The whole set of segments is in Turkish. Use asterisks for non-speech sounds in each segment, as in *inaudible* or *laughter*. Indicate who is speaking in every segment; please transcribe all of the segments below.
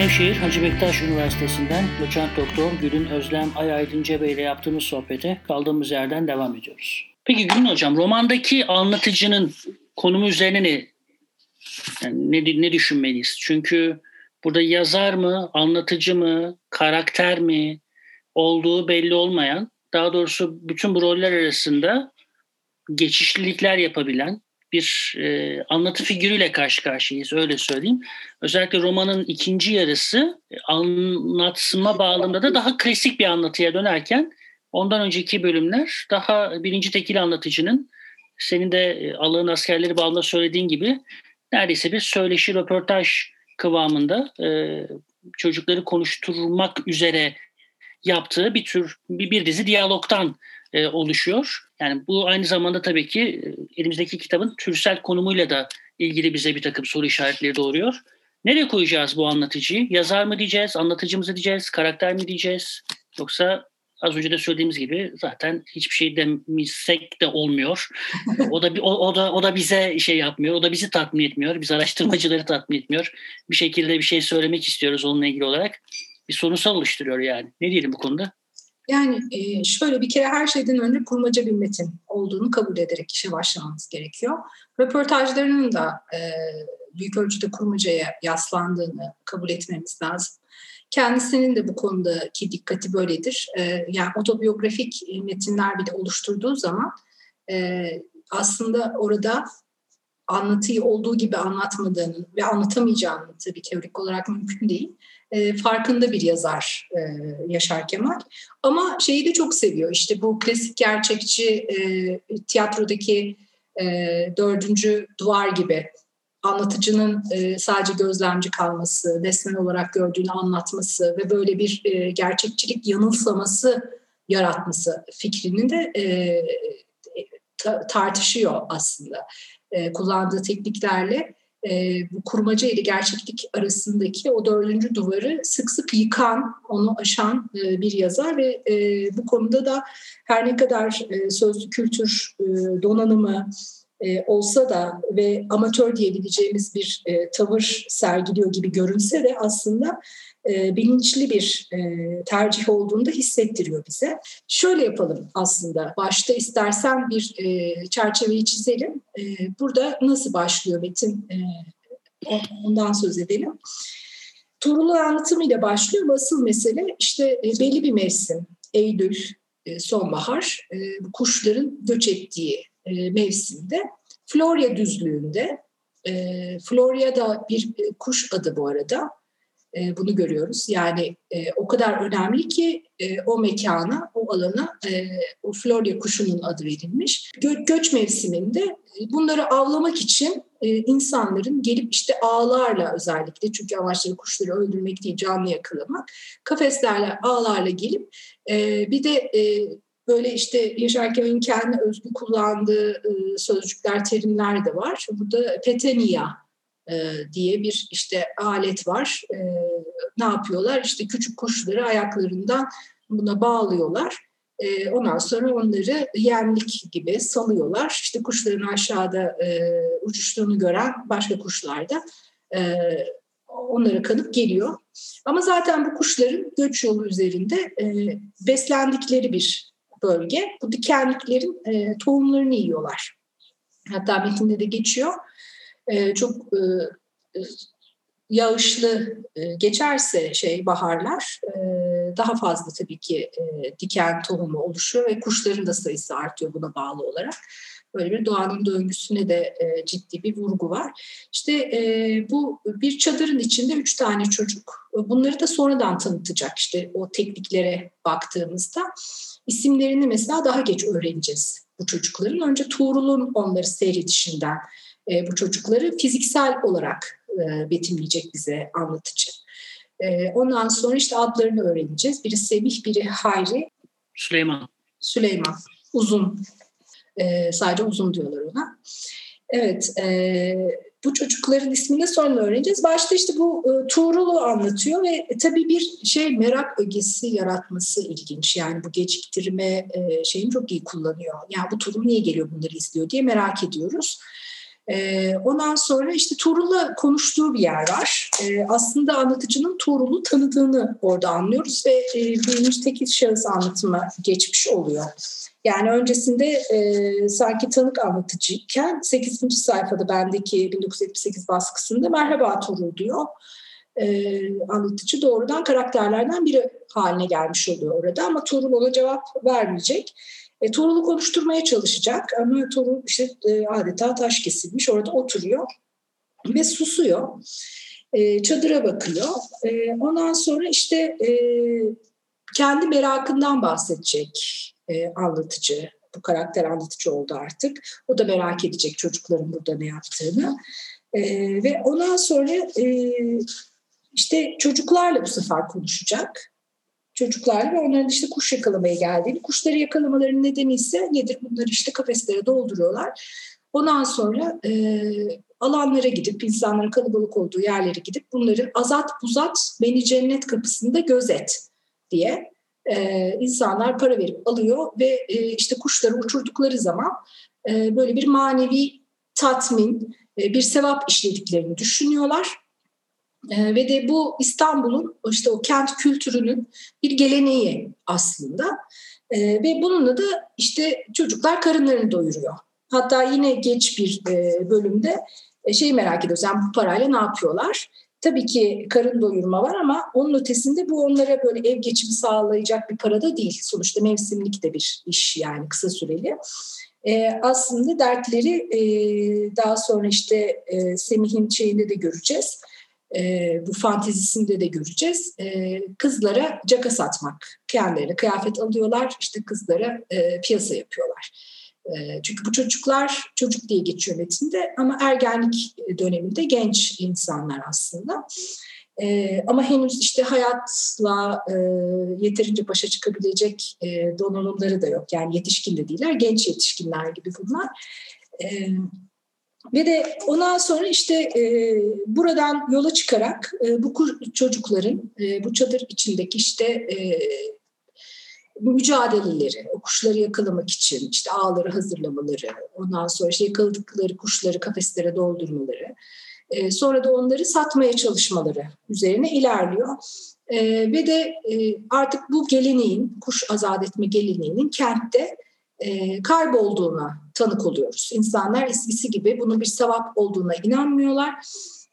Speaker 1: Nevşehir Hacı Bektaş Üniversitesi'nden doçent doktor Gülün Özlem Ay Aydınca ile yaptığımız sohbete kaldığımız yerden devam ediyoruz. Peki Gülün Hocam romandaki anlatıcının konumu üzerine ne, yani ne, ne düşünmeliyiz? Çünkü burada yazar mı, anlatıcı mı, karakter mi olduğu belli olmayan, daha doğrusu bütün bu roller arasında geçişlilikler yapabilen bir e, anlatı figürüyle karşı karşıyayız öyle söyleyeyim. Özellikle romanın ikinci yarısı e, anlatma bağlamında da daha klasik bir anlatıya dönerken ondan önceki bölümler daha birinci tekil anlatıcının senin de e, Allah'ın askerleri bağlamında söylediğin gibi neredeyse bir söyleşi röportaj kıvamında e, çocukları konuşturmak üzere yaptığı bir tür bir, bir dizi diyalogtan e, oluşuyor. Yani bu aynı zamanda tabii ki e, elimizdeki kitabın türsel konumuyla da ilgili bize bir takım soru işaretleri doğuruyor. Nereye koyacağız bu anlatıcıyı? Yazar mı diyeceğiz, anlatıcımızı diyeceğiz, karakter mi diyeceğiz? Yoksa az önce de söylediğimiz gibi zaten hiçbir şey demesek de olmuyor. o da o, o da o da bize şey yapmıyor. O da bizi tatmin etmiyor. Biz araştırmacıları tatmin etmiyor. Bir şekilde bir şey söylemek istiyoruz onunla ilgili olarak. Bir sorunsal oluşturuyor yani. Ne diyelim bu konuda?
Speaker 2: Yani şöyle bir kere her şeyden önce kurmaca bir metin olduğunu kabul ederek işe başlamamız gerekiyor. Röportajlarının da büyük ölçüde kurmacaya yaslandığını kabul etmemiz lazım. Kendisinin de bu konudaki dikkati böyledir. E, yani otobiyografik metinler bile oluşturduğu zaman aslında orada anlatıyı olduğu gibi anlatmadığını ve anlatamayacağını tabii teorik olarak mümkün değil e, farkında bir yazar e, Yaşar Kemal. Ama şeyi de çok seviyor. İşte bu klasik gerçekçi e, tiyatrodaki e, dördüncü duvar gibi anlatıcının e, sadece gözlemci kalması, desmen olarak gördüğünü anlatması ve böyle bir e, gerçekçilik yanılsaması yaratması fikrini de e, ta, tartışıyor aslında. E, kullandığı tekniklerle e, bu kurmaca ile gerçeklik arasındaki o dördüncü duvarı sık sık yıkan, onu aşan e, bir yazar ve e, bu konuda da her ne kadar e, sözlü kültür e, donanımı e, olsa da ve amatör diyebileceğimiz bir e, tavır sergiliyor gibi görünse de aslında e, bilinçli bir e, tercih olduğunu da hissettiriyor bize. Şöyle yapalım aslında. Başta istersen bir e, çerçeveyi çizelim. E, burada nasıl başlıyor Metin? Ondan söz edelim. Tuğrul'un anlatımıyla başlıyor. Asıl mesele işte e, belli bir mevsim. Eylül, sonbahar. Kuşların göç ettiği mevsimde. Florya düzlüğünde. E, Florya da bir kuş adı bu arada e, bunu görüyoruz. Yani e, o kadar önemli ki e, o mekana, o alana e, o Florya kuşunun adı verilmiş. Gö- göç mevsiminde e, bunları avlamak için e, insanların gelip işte ağlarla özellikle çünkü amaçları kuşları öldürmek değil canlı yakalamak kafeslerle ağlarla gelip e, bir de e, böyle işte Yaşar Kemal'in kendi özgü kullandığı e, sözcükler, terimler de var. Burada petenia e, diye bir işte alet var. E, ne yapıyorlar? İşte küçük kuşları ayaklarından buna bağlıyorlar. E, ondan sonra onları yemlik gibi salıyorlar. İşte kuşların aşağıda uçuştuğunu gören başka kuşlar da onlara kanıp geliyor. Ama zaten bu kuşların göç yolu üzerinde beslendikleri bir bölge. Bu dikenliklerin tohumlarını yiyorlar. Hatta metinde de geçiyor e, çok e, e, yağışlı geçerse şey baharlar daha fazla tabii ki diken tohumu oluşuyor ve kuşların da sayısı artıyor buna bağlı olarak. Böyle bir doğanın döngüsüne de ciddi bir vurgu var. İşte bu bir çadırın içinde üç tane çocuk. Bunları da sonradan tanıtacak işte o tekniklere baktığımızda. isimlerini mesela daha geç öğreneceğiz bu çocukların. Önce Tuğrul'un onları seyredişinden e, bu çocukları fiziksel olarak e, betimleyecek bize anlatıcı. E, ondan sonra işte adlarını öğreneceğiz. Biri Semih, biri Hayri.
Speaker 1: Süleyman.
Speaker 2: Süleyman. Uzun. E, sadece uzun diyorlar ona. Evet. E, bu çocukların ismini sonra öğreneceğiz. Başta işte bu e, Tuğrul'u anlatıyor ve e, tabii bir şey merak ögesi yaratması ilginç. Yani bu geciktirme e, şeyini çok iyi kullanıyor. Yani bu Tuğrul niye geliyor bunları izliyor diye merak ediyoruz. E, ondan sonra işte Tuğrul'la konuştuğu bir yer var. E, aslında anlatıcının Tuğrul'u tanıdığını orada anlıyoruz ve e, birinci tekil şahıs anlatıma geçmiş oluyor. Yani öncesinde e, sanki tanık anlatıcıyken 8. sayfada bendeki 1978 baskısında merhaba Tuğrul diyor. E, anlatıcı doğrudan karakterlerden biri haline gelmiş oluyor orada ama Tuğrul ona cevap vermeyecek. E, Tuğrul'u konuşturmaya çalışacak ama Tuğrul işte e, adeta taş kesilmiş orada oturuyor ve susuyor. E, çadıra bakıyor. E, ondan sonra işte e, kendi merakından bahsedecek e, anlatıcı. Bu karakter anlatıcı oldu artık. O da merak edecek çocukların burada ne yaptığını. E, ve ondan sonra e, işte çocuklarla bu sefer konuşacak. Çocuklarla ve onların işte kuş yakalamaya geldiğini, kuşları yakalamaların nedeni ise nedir? Bunları işte kafeslere dolduruyorlar. Ondan sonra e, alanlara gidip, insanların kalabalık olduğu yerlere gidip bunları azat buzat beni cennet kapısında gözet diye e, insanlar para verip alıyor ve e, işte kuşları uçurdukları zaman e, böyle bir manevi tatmin, e, bir sevap işlediklerini düşünüyorlar. E, ve de bu İstanbul'un işte o kent kültürünün bir geleneği aslında. E, ve bununla da işte çocuklar karınlarını doyuruyor. Hatta yine geç bir e, bölümde e, şey merak ediyoruz. Yani bu parayla ne yapıyorlar? Tabii ki karın doyurma var ama onun ötesinde bu onlara böyle ev geçimi sağlayacak bir para da değil. Sonuçta mevsimlik de bir iş yani kısa süreli. Ee, aslında dertleri e, daha sonra işte e, Semih'in şeyinde de göreceğiz. E, bu fantezisinde de göreceğiz. E, kızlara caka satmak. Kendilerine kıyafet alıyorlar. işte kızlara e, piyasa yapıyorlar. Ee, çünkü bu çocuklar çocuk diye geçiyor metinde ama ergenlik döneminde genç insanlar aslında. Ee, ama henüz işte hayatla e, yeterince başa çıkabilecek e, donanımları da yok. Yani yetişkin de değiller, genç yetişkinler gibi bunlar. Ee, ve de ondan sonra işte e, buradan yola çıkarak e, bu çocukların e, bu çadır içindeki işte e, mücadeleleri, o kuşları yakalamak için işte ağları hazırlamaları, ondan sonra işte yakaladıkları kuşları kafeslere doldurmaları, e, sonra da onları satmaya çalışmaları üzerine ilerliyor. E, ve de e, artık bu geleneğin, kuş azat etme geleneğinin kentte e, kaybolduğuna tanık oluyoruz. İnsanlar eskisi gibi bunun bir sevap olduğuna inanmıyorlar.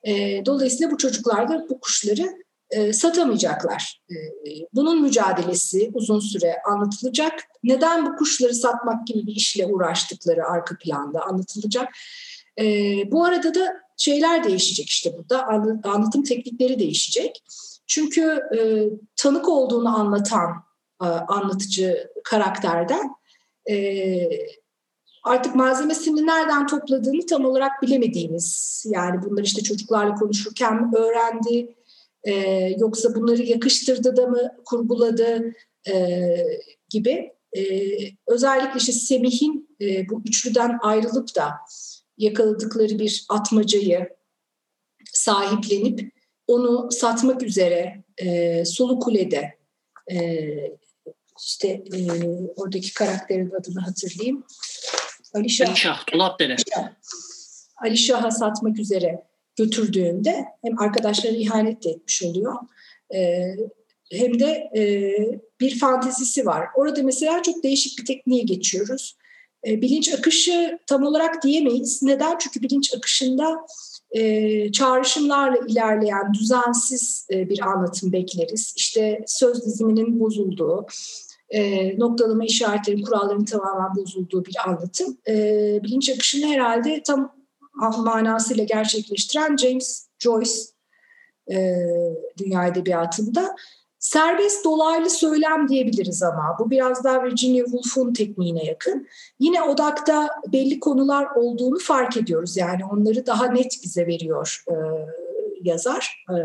Speaker 2: E, dolayısıyla bu çocuklar da bu kuşları e, satamayacaklar. E, bunun mücadelesi uzun süre anlatılacak. Neden bu kuşları satmak gibi bir işle uğraştıkları arka planda anlatılacak. E, bu arada da şeyler değişecek işte burada. Anlatım teknikleri değişecek. Çünkü e, tanık olduğunu anlatan e, anlatıcı karakterden e, artık malzemesini nereden topladığını tam olarak bilemediğimiz yani bunları işte çocuklarla konuşurken öğrendi e, yoksa bunları yakıştırdı da mı kurguladı e, gibi. E, özellikle işte Semih'in e, bu üçlüden ayrılıp da yakaladıkları bir atmacayı sahiplenip onu satmak üzere e, Sulu Kule'de e, işte e, oradaki karakterin adını hatırlayayım.
Speaker 1: Ali Şah. Ali Şah, Dolapdere.
Speaker 2: Ali Şah'a satmak üzere götürdüğünde hem arkadaşları ihanet de etmiş oluyor e, hem de e, bir fantezisi var. Orada mesela çok değişik bir tekniğe geçiyoruz. E, bilinç akışı tam olarak diyemeyiz. Neden? Çünkü bilinç akışında e, çağrışımlarla ilerleyen düzensiz e, bir anlatım bekleriz. İşte söz diziminin bozulduğu, e, noktalama işaretlerin, kuralların tamamen bozulduğu bir anlatım. E, bilinç akışını herhalde tam manasıyla gerçekleştiren James Joyce e, dünya edebiyatında. Serbest dolaylı söylem diyebiliriz ama bu biraz daha Virginia Woolf'un tekniğine yakın. Yine odakta belli konular olduğunu fark ediyoruz. Yani onları daha net bize veriyor e, yazar. E,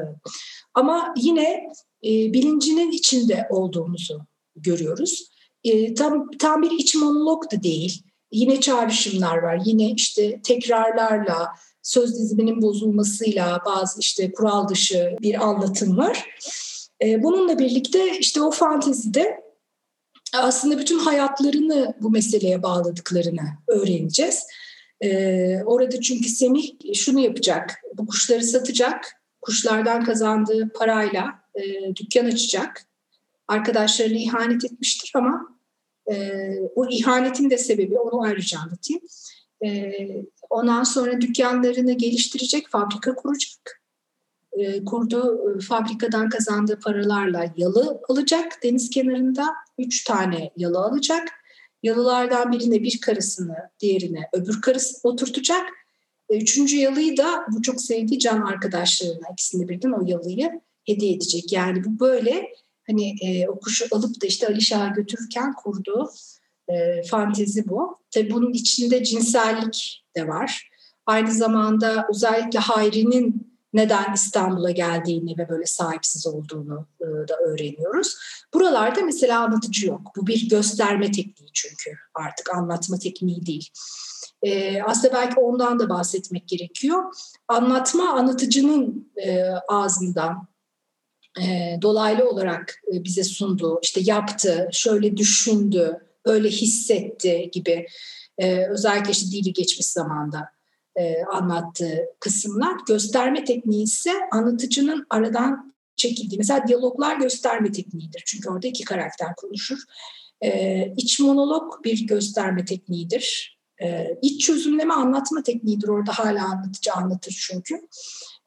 Speaker 2: ama yine e, bilincinin içinde olduğumuzu görüyoruz. E, tam tam bir iç monolog da değil. Yine çağrışımlar var. Yine işte tekrarlarla, söz diziminin bozulmasıyla bazı işte kural dışı bir anlatım var. Ee, bununla birlikte işte o fantezide aslında bütün hayatlarını bu meseleye bağladıklarını öğreneceğiz. Ee, orada çünkü Semih şunu yapacak, bu kuşları satacak, kuşlardan kazandığı parayla e, dükkan açacak. Arkadaşlarına ihanet etmiştir ama e, o ihanetin de sebebi, onu ayrıca anlatayım. E, ondan sonra dükkanlarını geliştirecek, fabrika kuracak. E, kurduğu e, fabrikadan kazandığı paralarla yalı alacak deniz kenarında. Üç tane yalı alacak Yalılardan birine bir karısını, diğerine öbür karısı oturtacak. E, üçüncü yalıyı da bu çok sevdiği can arkadaşlarına ikisini birden o yalıyı hediye edecek. Yani bu böyle hani e, o alıp da işte Alişah'a götürürken kurduğu e, fantezi bu. Tabii bunun içinde cinsellik de var. Aynı zamanda özellikle Hayri'nin neden İstanbul'a geldiğini ve böyle sahipsiz olduğunu e, da öğreniyoruz. Buralarda mesela anlatıcı yok. Bu bir gösterme tekniği çünkü artık anlatma tekniği değil. E, aslında belki ondan da bahsetmek gerekiyor. Anlatma anlatıcının e, ağzından e, dolaylı olarak e, bize sunduğu, işte yaptı, şöyle düşündü, böyle hissetti gibi e, özellikle işte dili geçmiş zamanda e, anlattığı kısımlar. Gösterme tekniği ise anlatıcının aradan çekildiği. Mesela diyaloglar gösterme tekniğidir. Çünkü orada iki karakter konuşur. E, iç monolog bir gösterme tekniğidir. E, iç çözümleme anlatma tekniğidir. Orada hala anlatıcı anlatır çünkü.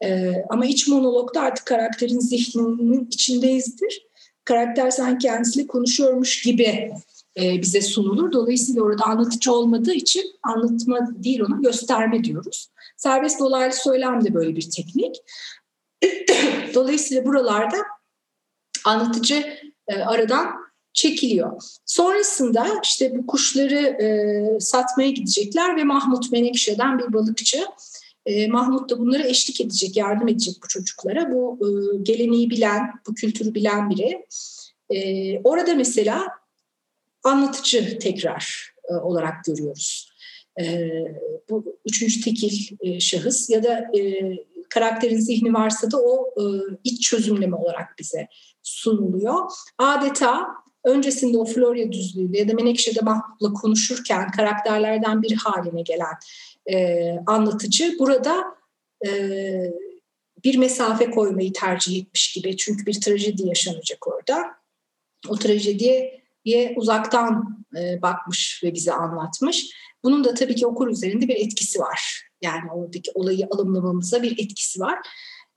Speaker 2: E, ama iç monologda artık karakterin zihninin içindeyizdir. Karakter sanki kendisiyle konuşuyormuş gibi e, bize sunulur. Dolayısıyla orada anlatıcı olmadığı için anlatma değil ona gösterme diyoruz. Serbest dolaylı söylem de böyle bir teknik. *clears throat* Dolayısıyla buralarda anlatıcı e, aradan çekiliyor. Sonrasında işte bu kuşları e, satmaya gidecekler ve Mahmut Menekşe'den bir balıkçı. E, Mahmut da bunlara eşlik edecek, yardım edecek bu çocuklara. Bu e, geleneği bilen, bu kültürü bilen biri. E, orada mesela anlatıcı tekrar e, olarak görüyoruz. E, bu üçüncü tekil e, şahıs ya da e, karakterin zihni varsa da o e, iç çözümleme olarak bize sunuluyor. Adeta öncesinde o Florya düzlüğüyle ya da Menekşe'de Mahmut'la konuşurken karakterlerden biri haline gelen e, anlatıcı burada e, bir mesafe koymayı tercih etmiş gibi. Çünkü bir trajedi yaşanacak orada. O trajediye diye uzaktan e, bakmış ve bize anlatmış. Bunun da tabii ki okur üzerinde bir etkisi var. Yani oradaki olayı alımlamamıza bir etkisi var.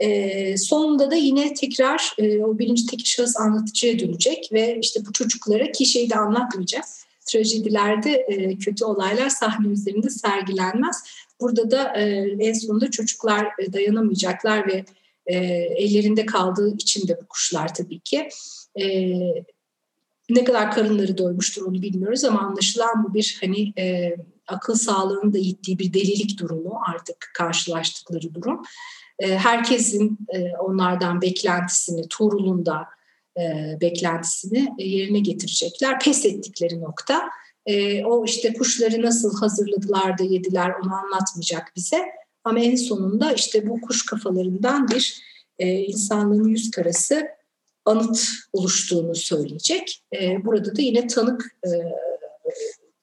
Speaker 2: E, sonunda da yine tekrar e, o birinci tek şahıs anlatıcıya dönecek ve işte bu çocuklara ki şeyi de anlatmayacağız. Trajedilerde e, kötü olaylar sahne üzerinde sergilenmez. Burada da e, en sonunda çocuklar e, dayanamayacaklar ve e, ellerinde kaldığı için de bu kuşlar tabii ki e, ne kadar karınları doymuştur onu bilmiyoruz ama anlaşılan bu bir hani e, akıl sağlığının da yittiği bir delilik durumu artık karşılaştıkları durum. E, herkesin e, onlardan beklentisini, Tuğrul'un da e, beklentisini e, yerine getirecekler. Pes ettikleri nokta. E, o işte kuşları nasıl hazırladılar da yediler onu anlatmayacak bize. Ama en sonunda işte bu kuş kafalarından bir e, insanlığın yüz karası anıt oluştuğunu söyleyecek. E, burada da yine tanık e,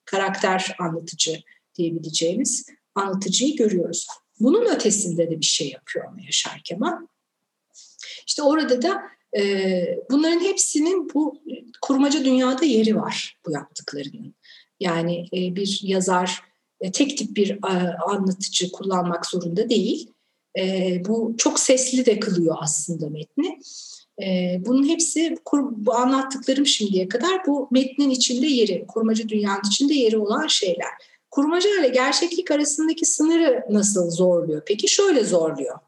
Speaker 2: karakter anlatıcı diyebileceğimiz anlatıcıyı görüyoruz. Bunun ötesinde de bir şey yapıyor ama Yaşar Kemal. İşte orada da bunların hepsinin bu kurmaca dünyada yeri var bu yaptıklarının. Yani e, bir yazar e, tek tip bir e, anlatıcı kullanmak zorunda değil. Bu çok sesli de kılıyor aslında metni. Bunun hepsi bu anlattıklarım şimdiye kadar bu metnin içinde yeri, kurmaca dünyanın içinde yeri olan şeyler. Kurmaca ile gerçeklik arasındaki sınırı nasıl zorluyor? Peki şöyle zorluyor.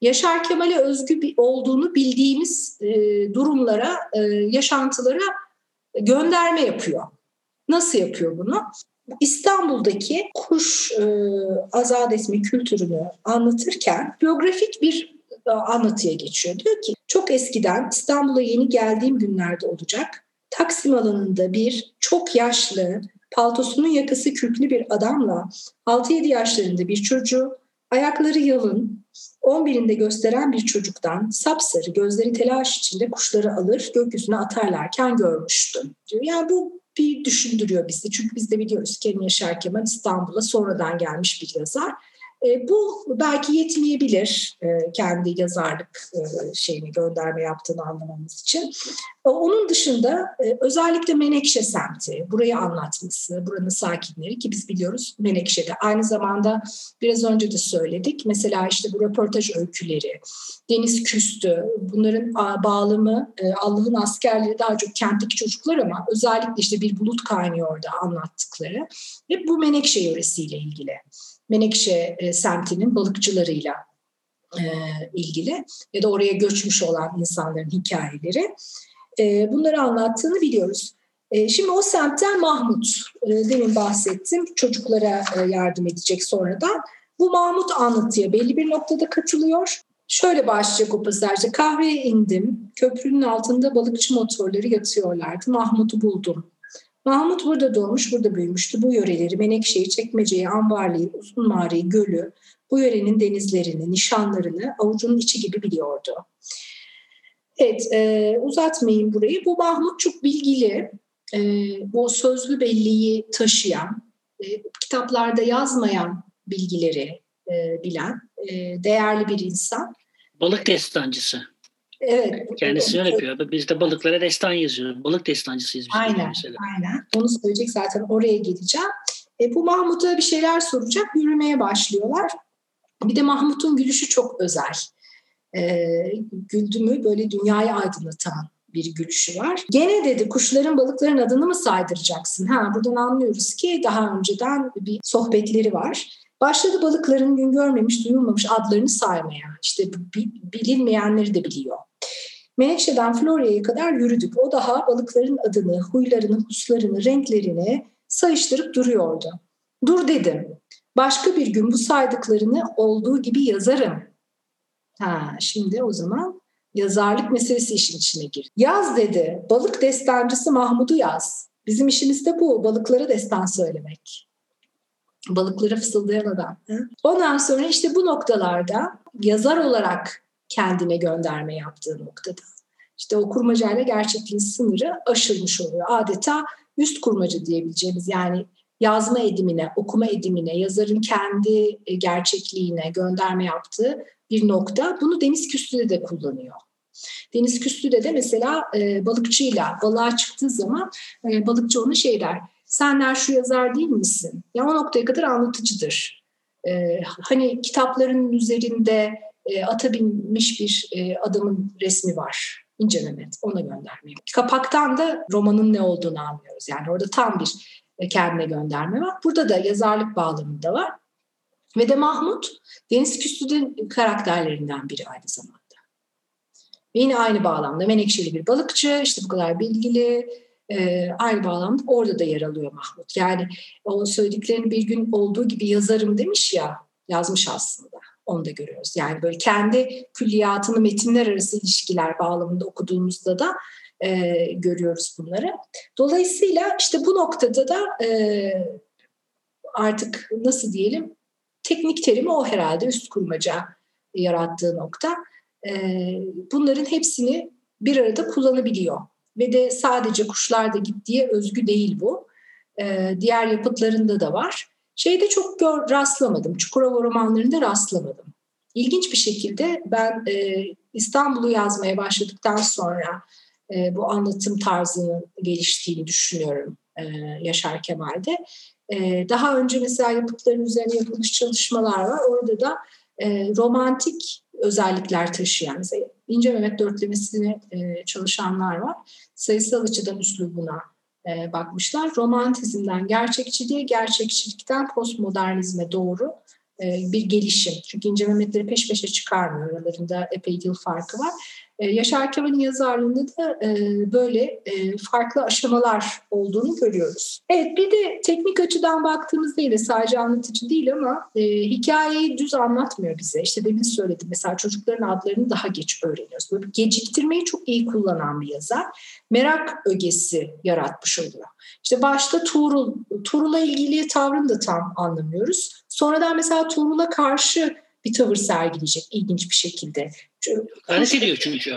Speaker 2: Yaşar Kemal'e özgü olduğunu bildiğimiz e, durumlara, e, yaşantılara gönderme yapıyor. Nasıl yapıyor bunu? İstanbul'daki kuş e, azat etme kültürünü anlatırken biyografik bir anlatıya geçiyor. Diyor ki çok eskiden İstanbul'a yeni geldiğim günlerde olacak. Taksim alanında bir çok yaşlı, paltosunun yakası kürklü bir adamla 6-7 yaşlarında bir çocuğu, ayakları yalın, 11'inde gösteren bir çocuktan sapsarı gözleri telaş içinde kuşları alır gökyüzüne atarlarken görmüştüm. Diyor. Yani bu bir düşündürüyor bizi. Çünkü biz de biliyoruz Kerim Yaşar Kemal İstanbul'a sonradan gelmiş bir yazar. E, bu belki yetmeyebilir e, kendi yazarlık e, şeyini gönderme yaptığını anlamamız için. E, onun dışında e, özellikle Menekşe semti, burayı anlatması, buranın sakinleri ki biz biliyoruz Menekşe'de. Aynı zamanda biraz önce de söyledik. Mesela işte bu röportaj öyküleri, Deniz Küstü, bunların bağlamı e, Allah'ın askerleri daha çok kentteki çocuklar ama özellikle işte bir bulut kaynıyor orada anlattıkları. Ve bu Menekşe yöresiyle ilgili. Menekşe e, semtinin balıkçılarıyla e, ilgili ya da oraya göçmüş olan insanların hikayeleri. E, bunları anlattığını biliyoruz. Şimdi o semtten Mahmut, demin bahsettim, çocuklara yardım edecek sonradan. Bu Mahmut anlatıya belli bir noktada katılıyor. Şöyle başlayacak o pasajda. Kahveye indim. Köprünün altında balıkçı motorları yatıyorlardı. Mahmut'u buldum. Mahmut burada doğmuş, burada büyümüştü. Bu yöreleri, Menekşe'yi, Çekmece'yi, Ambarlı'yı, Uzun Mağara'yı, Gölü, bu yörenin denizlerini, nişanlarını avucunun içi gibi biliyordu. Evet, e, uzatmayayım burayı. Bu Mahmut çok bilgili, e, bu sözlü belliği taşıyan, e, kitaplarda yazmayan bilgileri e, bilen, e, değerli bir insan.
Speaker 1: Balık destancısı.
Speaker 2: Evet.
Speaker 1: Kendisi öyle yapıyor. Biz de balıklara destan yazıyoruz. Balık destancısıyız biz
Speaker 2: aynen, mesela. Aynen. Onu söyleyecek zaten oraya geleceğim. E, bu Mahmut'a bir şeyler soracak. Yürümeye başlıyorlar. Bir de Mahmut'un gülüşü çok özel. E, güldü mü böyle dünyayı aydınlatan bir gülüşü var. Gene dedi kuşların balıkların adını mı saydıracaksın? Ha buradan anlıyoruz ki daha önceden bir sohbetleri var. Başladı balıkların gün görmemiş, duyulmamış adlarını saymaya. İşte bilinmeyenleri de biliyor. Menekşe'den Florya'ya kadar yürüdük. O daha balıkların adını, huylarını, huslarını, renklerini sayıştırıp duruyordu. Dur dedim. Başka bir gün bu saydıklarını olduğu gibi yazarım. Ha, şimdi o zaman yazarlık meselesi işin içine girdi. Yaz dedi. Balık destancısı Mahmud'u yaz. Bizim işimiz de bu. Balıklara destan söylemek. Balıklara fısıldayan adam. Ondan sonra işte bu noktalarda yazar olarak kendine gönderme yaptığı noktada. İşte o kurmacayla gerçekliğin sınırı aşılmış oluyor. Adeta üst kurmaca diyebileceğimiz yani yazma edimine, okuma edimine, yazarın kendi e, gerçekliğine gönderme yaptığı bir nokta. Bunu Deniz Küstü'de de kullanıyor. Deniz Küstü'de de mesela e, balıkçıyla balığa çıktığı zaman e, balıkçı ona şey der. Sen şu yazar değil misin? Ya o noktaya kadar anlatıcıdır. E, hani kitapların üzerinde e, ata binmiş bir e, adamın resmi var. İnce Mehmet ona gönderme. Kapaktan da romanın ne olduğunu anlıyoruz. Yani orada tam bir e, kendine gönderme var. Burada da yazarlık bağlamında var. Ve de Mahmut Deniz Küstü'nün karakterlerinden biri aynı zamanda. Ve yine aynı bağlamda Menekşeli bir balıkçı, işte bu kadar bilgili, e, aynı bağlamda orada da yer alıyor Mahmut. Yani o söylediklerini bir gün olduğu gibi yazarım demiş ya, yazmış aslında. Onu da görüyoruz. Yani böyle kendi külliyatını metinler arası ilişkiler bağlamında okuduğumuzda da e, görüyoruz bunları. Dolayısıyla işte bu noktada da e, artık nasıl diyelim teknik terimi o herhalde üst kurmaca yarattığı nokta. E, bunların hepsini bir arada kullanabiliyor. Ve de sadece kuşlarda gittiği özgü değil bu. E, diğer yapıtlarında da var. Şeyde çok gör, rastlamadım. Çukurova romanlarında rastlamadım. İlginç bir şekilde ben e, İstanbul'u yazmaya başladıktan sonra e, bu anlatım tarzının geliştiğini düşünüyorum e, Yaşar Kemal'de. E, daha önce mesela yapıtların üzerine yapılmış çalışmalar var. Orada da e, romantik özellikler taşıyan, mesela İnce Mehmet dörtlemesini e, çalışanlar var. Sayısal açıdan üslubuna e, bakmışlar. Romantizmden gerçekçiliğe, gerçekçilikten postmodernizme doğru e, bir gelişim. Çünkü İnce Mehmetleri peş peşe çıkarmıyor. Aralarında epey yıl farkı var. E, Yaşar Kemal'in yazarlığında da e, böyle farklı aşamalar olduğunu görüyoruz. Evet bir de teknik açıdan baktığımızda yine sadece anlatıcı değil ama hikayeyi düz anlatmıyor bize. İşte demin söyledim mesela çocukların adlarını daha geç öğreniyoruz. Böyle geciktirmeyi çok iyi kullanan bir yazar. Merak ögesi yaratmış oluyor. İşte başta Tuğrul, Tuğrul'la ilgili tavrını da tam anlamıyoruz. Sonradan mesela Tuğrul'a karşı bir tavır sergileyecek ilginç bir şekilde.
Speaker 1: Hakaret ediyor çünkü.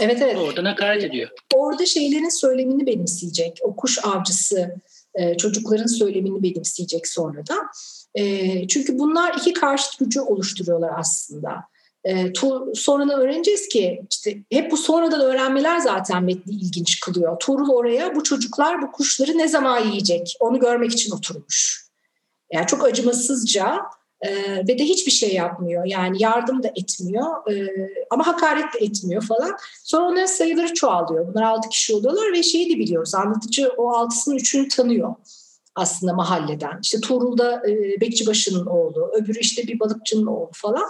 Speaker 2: Evet evet.
Speaker 1: Oradan hakaret ediyor.
Speaker 2: Orada şeylerin söylemini benimseyecek. O kuş avcısı e, çocukların söylemini benimseyecek sonra da. E, çünkü bunlar iki karşıt gücü oluşturuyorlar aslında. E, sonradan öğreneceğiz ki işte hep bu sonradan öğrenmeler zaten metni ilginç kılıyor. Tuğrul oraya bu çocuklar bu kuşları ne zaman yiyecek onu görmek için oturmuş. Yani çok acımasızca ve de hiçbir şey yapmıyor. Yani yardım da etmiyor e, ama hakaret de etmiyor falan. Sonra onların sayıları çoğalıyor. Bunlar altı kişi oluyorlar ve şeyi de biliyoruz. Anlatıcı o altısının üçünü tanıyor aslında mahalleden. İşte Tuğrul da e, Bekçibaşı'nın oğlu, öbürü işte bir balıkçının oğlu falan.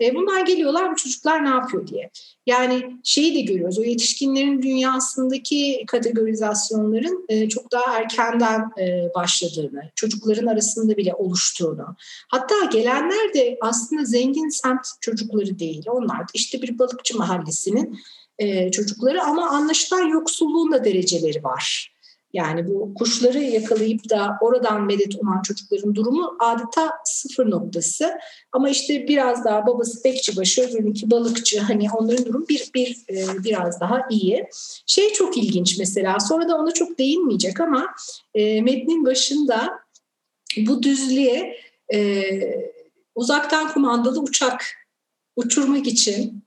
Speaker 2: E, bunlar geliyorlar bu çocuklar ne yapıyor diye. Yani şeyi de görüyoruz o yetişkinlerin dünyasındaki kategorizasyonların e, çok daha erkenden e, başladığını, çocukların arasında bile oluştuğunu. Hatta gelenler de aslında zengin semt çocukları değil. Onlar da işte bir balıkçı mahallesinin e, çocukları ama anlaşılan yoksulluğun da dereceleri var. Yani bu kuşları yakalayıp da oradan medet uman çocukların durumu adeta sıfır noktası. Ama işte biraz daha babası bekçibaşı, öbürünki balıkçı. Hani onların durum bir, bir e, biraz daha iyi. Şey çok ilginç mesela. Sonra da ona çok değinmeyecek ama e, metnin başında bu düzlüğe e, uzaktan kumandalı uçak uçurmak için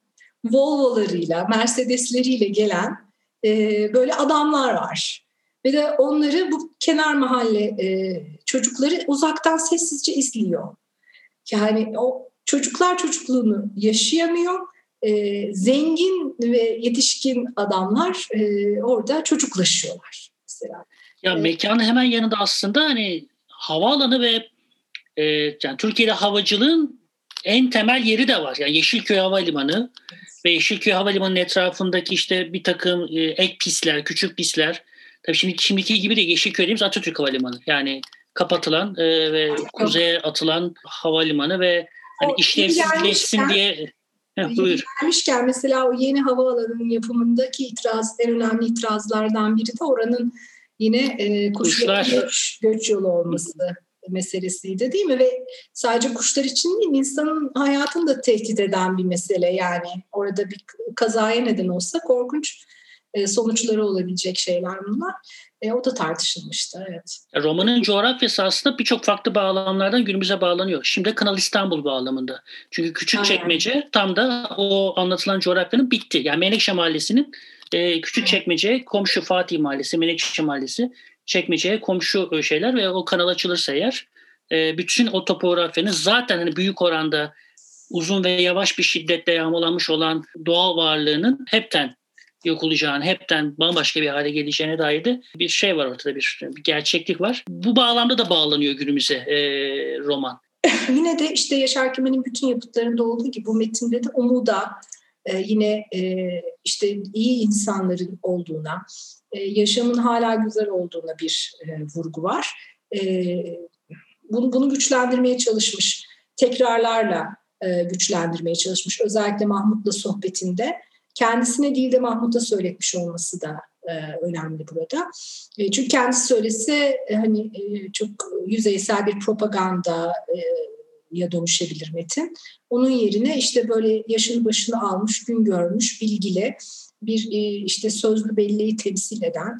Speaker 2: Volvo'larıyla, Mercedes'leriyle gelen e, böyle adamlar var. Ve de onları bu kenar mahalle e, çocukları uzaktan sessizce izliyor. Yani o çocuklar çocukluğunu yaşayamıyor. E, zengin ve yetişkin adamlar e, orada çocuklaşıyorlar mesela.
Speaker 1: Ya evet. mekanın hemen yanında aslında hani havaalanı ve e, yani Türkiye'de havacılığın en temel yeri de var. Yani Yeşilköy Havalimanı evet. ve Yeşilköy Havalimanı'nın etrafındaki işte bir takım e, ek pistler, küçük pistler Tabii şimdi şimdiki gibi de Yeşilköy'demiz Atatürk Havalimanı. Yani kapatılan e, ve kuzeye atılan havalimanı ve hani işlevsizleşsin diye
Speaker 2: Heh, buyur. Gelmişken mesela o yeni havaalanının yapımındaki itiraz, en önemli itirazlardan biri de oranın yine e, kuşlar göç, göç yolu olması meselesiydi değil mi? Ve sadece kuşlar için değil insanın hayatını da tehdit eden bir mesele yani. Orada bir kazaya neden olsa korkunç sonuçları olabilecek şeyler bunlar. E, o da tartışılmıştı. Evet.
Speaker 1: Romanın coğrafyası aslında birçok farklı bağlamlardan günümüze bağlanıyor. Şimdi Kanal İstanbul bağlamında. Çünkü küçük çekmece tam da o anlatılan coğrafyanın bitti. Yani Menekşe Mahallesi'nin e, küçük çekmece komşu Fatih Mahallesi, Menekşe Mahallesi çekmeceye komşu şeyler ve o kanal açılırsa eğer e, bütün o topografyanın zaten hani büyük oranda uzun ve yavaş bir şiddetle yağmalanmış olan doğal varlığının hepten yok olacağını, hepten bambaşka bir hale geleceğine dair de bir şey var ortada, bir, bir gerçeklik var. Bu bağlamda da bağlanıyor günümüze e, roman. *laughs*
Speaker 2: yine de işte Yaşar Kemal'in bütün yapıtlarında olduğu gibi bu metinde de umuda e, yine e, işte iyi insanların olduğuna, e, yaşamın hala güzel olduğuna bir e, vurgu var. E, bunu, bunu güçlendirmeye çalışmış, tekrarlarla e, güçlendirmeye çalışmış. Özellikle Mahmut'la sohbetinde kendisine değil de Mahmut'a söyletmiş olması da e, önemli burada. E, çünkü kendisi söylese e, hani çok yüzeysel bir propaganda ya dönüşebilir metin. Onun yerine işte böyle yaşını başını almış, gün görmüş, bilgili bir işte sözlü belleği temsil eden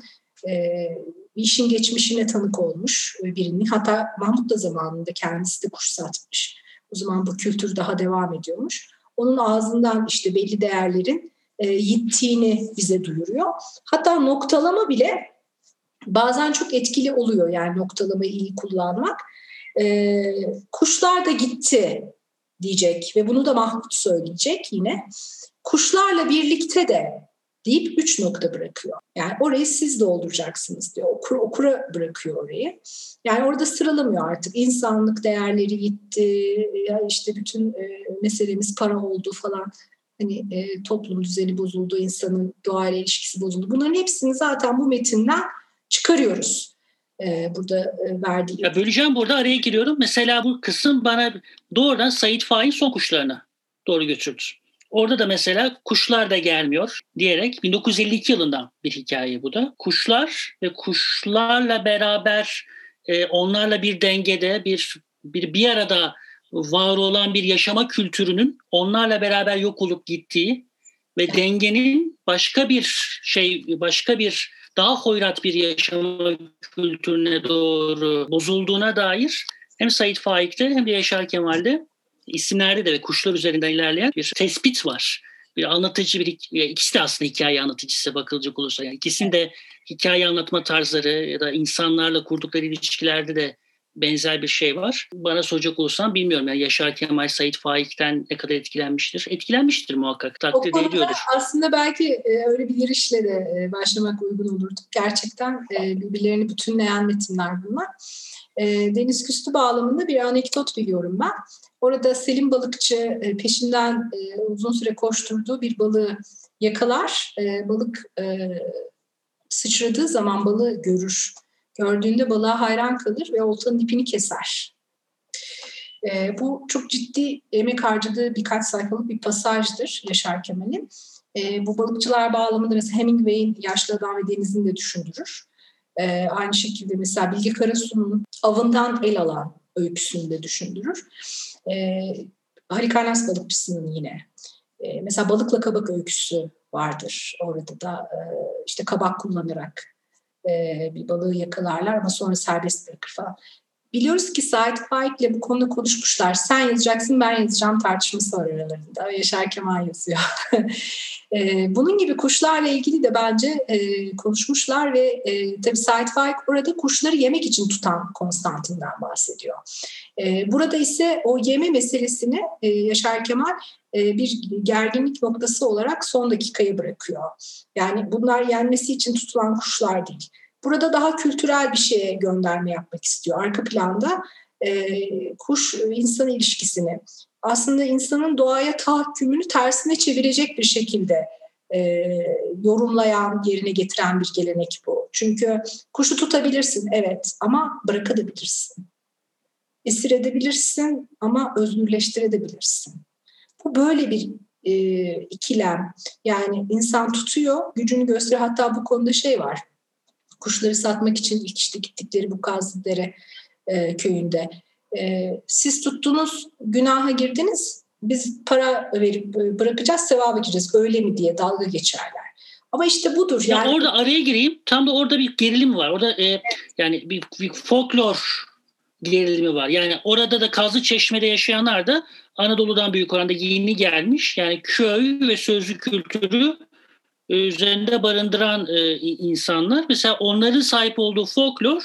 Speaker 2: e, işin geçmişine tanık olmuş birinin. Hatta Mahmut da zamanında kendisi de kuş satmış. O zaman bu kültür daha devam ediyormuş. Onun ağzından işte belli değerlerin yittiğini bize duyuruyor. Hatta noktalama bile bazen çok etkili oluyor yani noktalamayı iyi kullanmak. E, kuşlar da gitti diyecek ve bunu da Mahmut söyleyecek yine. Kuşlarla birlikte de deyip üç nokta bırakıyor. Yani orayı siz dolduracaksınız diyor. Okur, okura bırakıyor orayı. Yani orada sıralamıyor artık. İnsanlık değerleri gitti, ya işte bütün e, meselemiz para oldu falan hani e, toplum düzeni bozuldu, insanın doğayla ilişkisi bozuldu. Bunların hepsini zaten bu metinden çıkarıyoruz. E, burada e, verdiği.
Speaker 1: Ya böleceğim burada araya giriyorum. Mesela bu kısım bana doğrudan Said Faik'in son kuşlarına doğru götürdü. Orada da mesela kuşlar da gelmiyor diyerek 1952 yılından bir hikaye bu da. Kuşlar ve kuşlarla beraber e, onlarla bir dengede bir bir bir arada var olan bir yaşama kültürünün onlarla beraber yok olup gittiği ve dengenin başka bir şey başka bir daha hoyrat bir yaşama kültürüne doğru bozulduğuna dair hem Said Faik'te hem de Yaşar Kemal'de isimlerde de ve kuşlar üzerinden ilerleyen bir tespit var. Bir anlatıcı bir ikisi de aslında hikaye anlatıcısı bakılacak olursa yani ikisinin de hikaye anlatma tarzları ya da insanlarla kurdukları ilişkilerde de benzer bir şey var. Bana soracak olursan bilmiyorum. Yani Yaşar Kemal Said Faik'ten ne kadar etkilenmiştir? Etkilenmiştir muhakkak. Takdir ediyordur.
Speaker 2: Aslında belki e, öyle bir girişle de e, başlamak uygun olurdu. Gerçekten e, birbirlerini bütünleyen metinler bunlar. Deniz Küstü bağlamında bir anekdot biliyorum ben. Orada Selim Balıkçı peşinden uzun süre koşturduğu bir balığı yakalar. Balık sıçradığı zaman balığı görür gördüğünde balığa hayran kalır ve oltanın ipini keser. E, bu çok ciddi emek harcadığı birkaç sayfalık bir pasajdır Yaşar Kemal'in. E, bu balıkçılar bağlamında mesela Hemingway'in Yaşlı Adam ve Deniz'ini de düşündürür. E, aynı şekilde mesela Bilge Karasu'nun Avından El Alan öyküsünü de düşündürür. E, Halikarnas balıkçısının yine. E, mesela Balıkla Kabak öyküsü vardır. Orada da e, işte kabak kullanarak bir balığı yakalarlar ama sonra serbest bırakır falan. Biliyoruz ki Said Faik ile bu konuda konuşmuşlar. Sen yazacaksın ben yazacağım tartışması var aralarında. Yaşar Kemal yazıyor. *laughs* e, bunun gibi kuşlarla ilgili de bence e, konuşmuşlar ve e, tabii Said Faik orada kuşları yemek için tutan Konstantin'den bahsediyor. E, burada ise o yeme meselesini e, Yaşar Kemal bir gerginlik noktası olarak son dakikaya bırakıyor. Yani bunlar yenmesi için tutulan kuşlar değil. Burada daha kültürel bir şeye gönderme yapmak istiyor. Arka planda e, kuş insan ilişkisini aslında insanın doğaya tahakkümünü tersine çevirecek bir şekilde e, yorumlayan, yerine getiren bir gelenek bu. Çünkü kuşu tutabilirsin evet ama bırakabilirsin. Esir edebilirsin ama özgürleştirebilirsin. Bu böyle bir e, ikilem. Yani insan tutuyor, gücünü gösteriyor. Hatta bu konuda şey var. Kuşları satmak için ilk işte gittikleri bu Kazlıdere e, köyünde. E, siz tuttunuz, günaha girdiniz. Biz para verip bırakacağız, sevaba gireceğiz. Öyle mi diye dalga geçerler. Ama işte budur.
Speaker 1: Yani ya orada araya gireyim. Tam da orada bir gerilim var. Orada e, yani bir, bir folklor gerilimi var. Yani orada da Kazlı Çeşme'de yaşayanlar da Anadolu'dan büyük oranda yeni gelmiş. Yani köy ve sözlü kültürü üzerinde barındıran e, insanlar. Mesela onların sahip olduğu folklor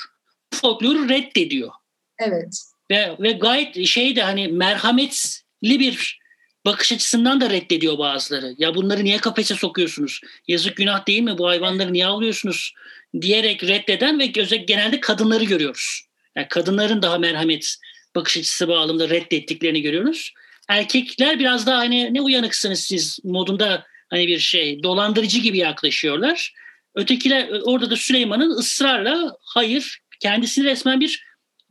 Speaker 1: folkloru reddediyor.
Speaker 2: Evet.
Speaker 1: Ve, ve gayet şey de hani merhametli bir bakış açısından da reddediyor bazıları. Ya bunları niye kafese sokuyorsunuz? Yazık günah değil mi? Bu hayvanları niye avlıyorsunuz? Diyerek reddeden ve genelde kadınları görüyoruz. Yani kadınların daha merhamet bakış açısı bağlamında reddettiklerini görüyoruz. Erkekler biraz daha hani ne uyanıksınız siz modunda hani bir şey dolandırıcı gibi yaklaşıyorlar. Ötekiler orada da Süleyman'ın ısrarla hayır kendisini resmen bir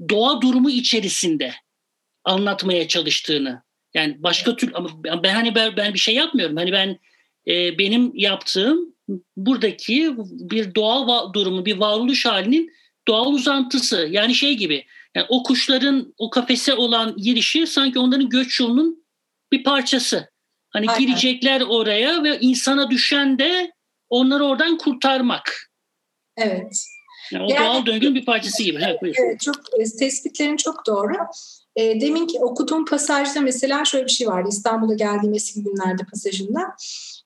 Speaker 1: doğa durumu içerisinde anlatmaya çalıştığını. Yani başka tür ama ben hani ben, ben bir şey yapmıyorum. Hani ben e, benim yaptığım buradaki bir doğal durumu, bir varoluş halinin doğal uzantısı. Yani şey gibi yani o kuşların o kafese olan girişi sanki onların göç yolunun bir parçası. Hani Aynen. girecekler oraya ve insana düşen de onları oradan kurtarmak.
Speaker 2: Evet.
Speaker 1: Yani o yani, doğal döngünün bir parçası gibi. Evet,
Speaker 2: evet çok e, tespitlerin çok doğru. E, demin ki okuduğum pasajda mesela şöyle bir şey vardı. İstanbul'a geldiğim eski günlerde pasajında.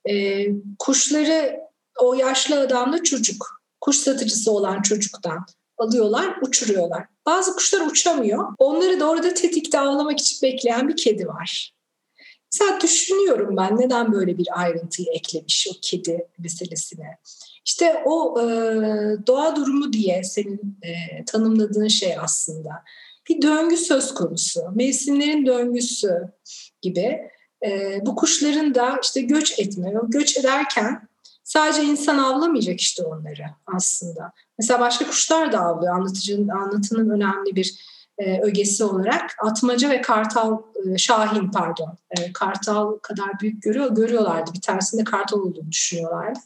Speaker 2: E, kuşları o yaşlı adamla çocuk, kuş satıcısı olan çocuktan alıyorlar, uçuruyorlar. Bazı kuşlar uçamıyor. Onları da orada tetikte ağlamak için bekleyen bir kedi var. Mesela düşünüyorum ben neden böyle bir ayrıntıyı eklemiş o kedi meselesine. İşte o e, doğa durumu diye senin e, tanımladığın şey aslında. Bir döngü söz konusu. Mevsimlerin döngüsü gibi. E, bu kuşların da işte göç etme. Göç ederken sadece insan avlamayacak işte onları aslında. Mesela başka kuşlar da avlıyor. Anlatıcının, anlatının önemli bir e, ögesi olarak. Atmaca ve kartal, e, şahin pardon. E, kartal kadar büyük görüyor, görüyorlardı. Bir tanesinde kartal olduğunu düşünüyorlardı.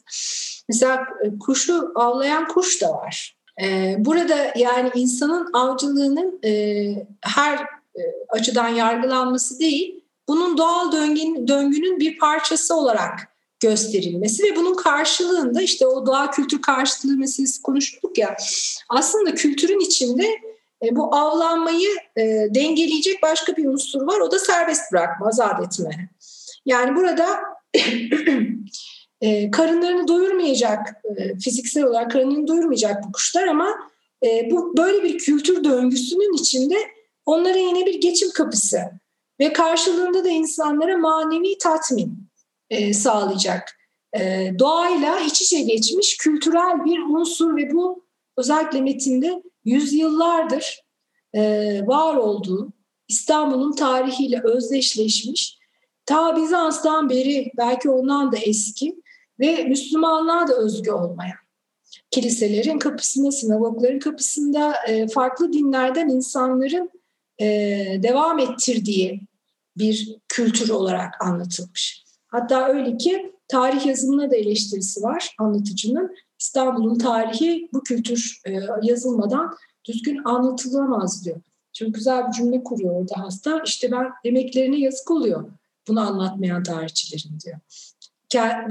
Speaker 2: Mesela kuşu avlayan kuş da var. Burada yani insanın avcılığının her açıdan yargılanması değil, bunun doğal döngünün bir parçası olarak gösterilmesi ve bunun karşılığında işte o doğa kültür karşılığı meselesi konuştuk ya aslında kültürün içinde e, bu avlanmayı e, dengeleyecek başka bir unsur var o da serbest bırakma, azat etme. Yani burada *clears throat* e, karınlarını doyurmayacak e, fiziksel olarak karınlarını doyurmayacak bu kuşlar ama bu böyle bir kültür döngüsünün içinde onlara yine bir geçim kapısı ve karşılığında da insanlara manevi tatmin sağlayacak. E, doğayla iç içe geçmiş kültürel bir unsur ve bu özellikle metinde yüzyıllardır e, var olduğu İstanbul'un tarihiyle özdeşleşmiş ta Bizans'tan beri belki ondan da eski ve Müslümanlığa da özgü olmayan kiliselerin kapısında, sinagogların kapısında e, farklı dinlerden insanların e, devam ettirdiği bir kültür olarak anlatılmış. Hatta öyle ki tarih yazımına da eleştirisi var anlatıcının. İstanbul'un tarihi bu kültür e, yazılmadan düzgün anlatılamaz diyor. Çok güzel bir cümle kuruyor orada hasta. İşte ben emeklerine yazık oluyor bunu anlatmayan tarihçilerin diyor.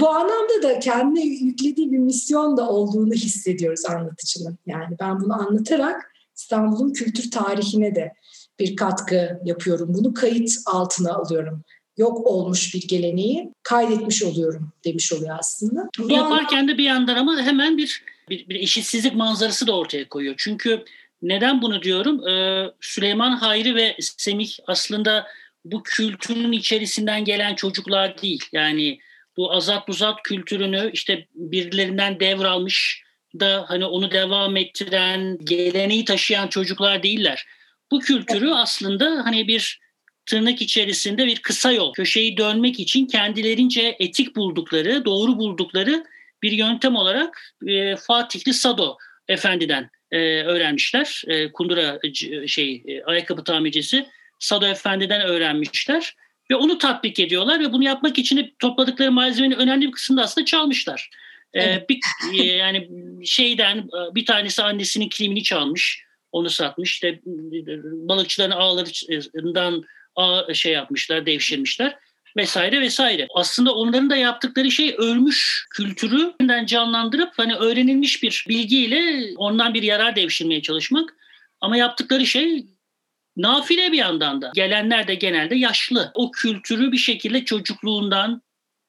Speaker 2: Bu anlamda da kendine yüklediği bir misyon da olduğunu hissediyoruz anlatıcının. Yani ben bunu anlatarak İstanbul'un kültür tarihine de bir katkı yapıyorum. Bunu kayıt altına alıyorum. Yok olmuş bir geleneği kaydetmiş oluyorum demiş oluyor aslında.
Speaker 1: Bunu yaparken de bir yandan ama hemen bir, bir, bir eşitsizlik manzarası da ortaya koyuyor. Çünkü neden bunu diyorum? Ee, Süleyman Hayri ve Semih aslında bu kültürün içerisinden gelen çocuklar değil. Yani bu azat buzat kültürünü işte birilerinden devralmış da hani onu devam ettiren, geleneği taşıyan çocuklar değiller. Bu kültürü aslında hani bir tırnak içerisinde bir kısa yol, köşeyi dönmek için kendilerince etik buldukları, doğru buldukları bir yöntem olarak e, Fatihli Sado Efendi'den e, öğrenmişler. E, kundura e, şey e, ayakkabı tamircisi Sado Efendi'den öğrenmişler ve onu tatbik ediyorlar ve bunu yapmak için topladıkları malzemenin önemli bir kısmını aslında çalmışlar. Ee, evet. bir, e, yani şeyden e, bir tanesi annesinin kilimini çalmış, onu satmış. İşte balıkçıların ağlarından şey yapmışlar, devşirmişler vesaire vesaire. Aslında onların da yaptıkları şey ölmüş kültürü canlandırıp hani öğrenilmiş bir bilgiyle ondan bir yarar devşirmeye çalışmak. Ama yaptıkları şey Nafile bir yandan da. Gelenler de genelde yaşlı. O kültürü bir şekilde çocukluğundan,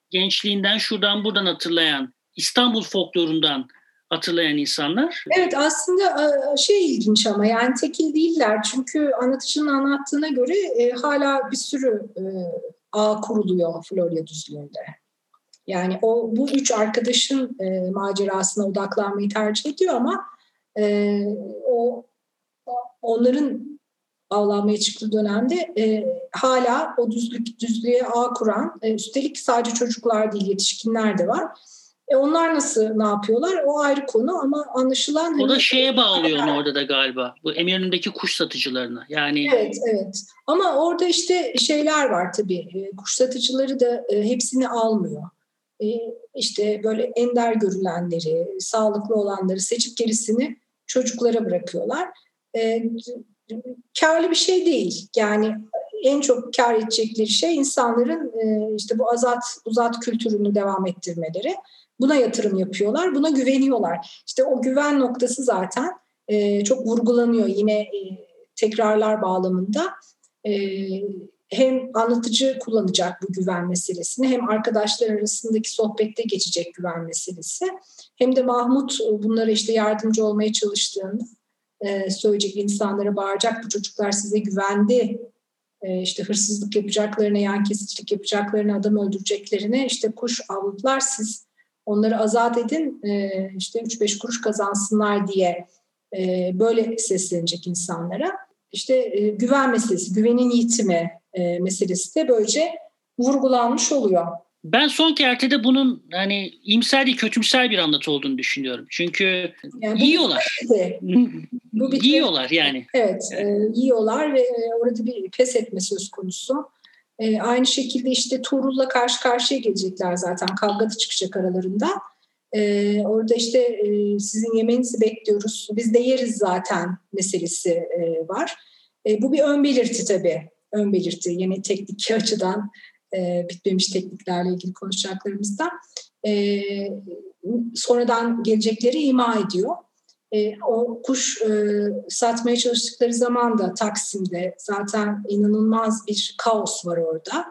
Speaker 1: gençliğinden, şuradan buradan hatırlayan, İstanbul folklorundan hatırlayan insanlar.
Speaker 2: Evet aslında e, şey ilginç ama yani tekil değiller. Çünkü anlatıcının anlattığına göre e, hala bir sürü e, ağ kuruluyor Florya düzlüğünde. Yani o bu üç arkadaşın e, macerasına odaklanmayı tercih ediyor ama e, o onların avlanmaya çıktığı dönemde e, hala o düzlük düzlüğe ağ kuran, e, üstelik sadece çocuklar değil yetişkinler de var. E onlar nasıl ne yapıyorlar? O ayrı konu ama anlaşılan...
Speaker 1: O da hani, şeye *laughs* bağlıyor onu orada da galiba. Bu Eminönü'ndeki kuş satıcılarına. Yani
Speaker 2: Evet, evet. Ama orada işte şeyler var tabii. E, kuş satıcıları da e, hepsini almıyor. E, işte böyle ender görülenleri, sağlıklı olanları seçip gerisini çocuklara bırakıyorlar. Karlı bir şey değil. Yani en çok kar edecekleri şey insanların işte bu azat uzat kültürünü devam ettirmeleri. Buna yatırım yapıyorlar, buna güveniyorlar. İşte o güven noktası zaten e, çok vurgulanıyor yine e, tekrarlar bağlamında. Hem anlatıcı kullanacak bu güven meselesini hem arkadaşlar arasındaki sohbette geçecek güven meselesi. Hem de Mahmut bunlara işte yardımcı olmaya çalıştığında e, söyleyecek insanlara bağıracak bu çocuklar size güvendi e, işte hırsızlık yapacaklarına yan kesicilik yapacaklarına adam öldüreceklerine işte kuş avladılar siz onları azat edin e, işte 3-5 kuruş kazansınlar diye e, böyle seslenecek insanlara işte e, güven meselesi güvenin yitimi e, meselesi de böylece vurgulanmış oluyor.
Speaker 1: Ben son kertede bunun hani imsel değil kötümsel bir anlatı olduğunu düşünüyorum. Çünkü yani yiyorlar. *laughs* Bu bir yiyorlar yani.
Speaker 2: Evet, evet. E, yiyorlar ve e, orada bir pes etme söz konusu. E, aynı şekilde işte Tuğrul'la karşı karşıya gelecekler zaten. Kavga da çıkacak aralarında. E, orada işte e, sizin yemenizi bekliyoruz. Biz de yeriz zaten meselesi e, var. E, bu bir ön belirti tabii. Ön belirti yine teknik *laughs* açıdan e, bitmemiş tekniklerle ilgili konuşacaklarımızda e, sonradan gelecekleri ima ediyor. E, o kuş e, satmaya çalıştıkları zaman da Taksim'de zaten inanılmaz bir kaos var orada.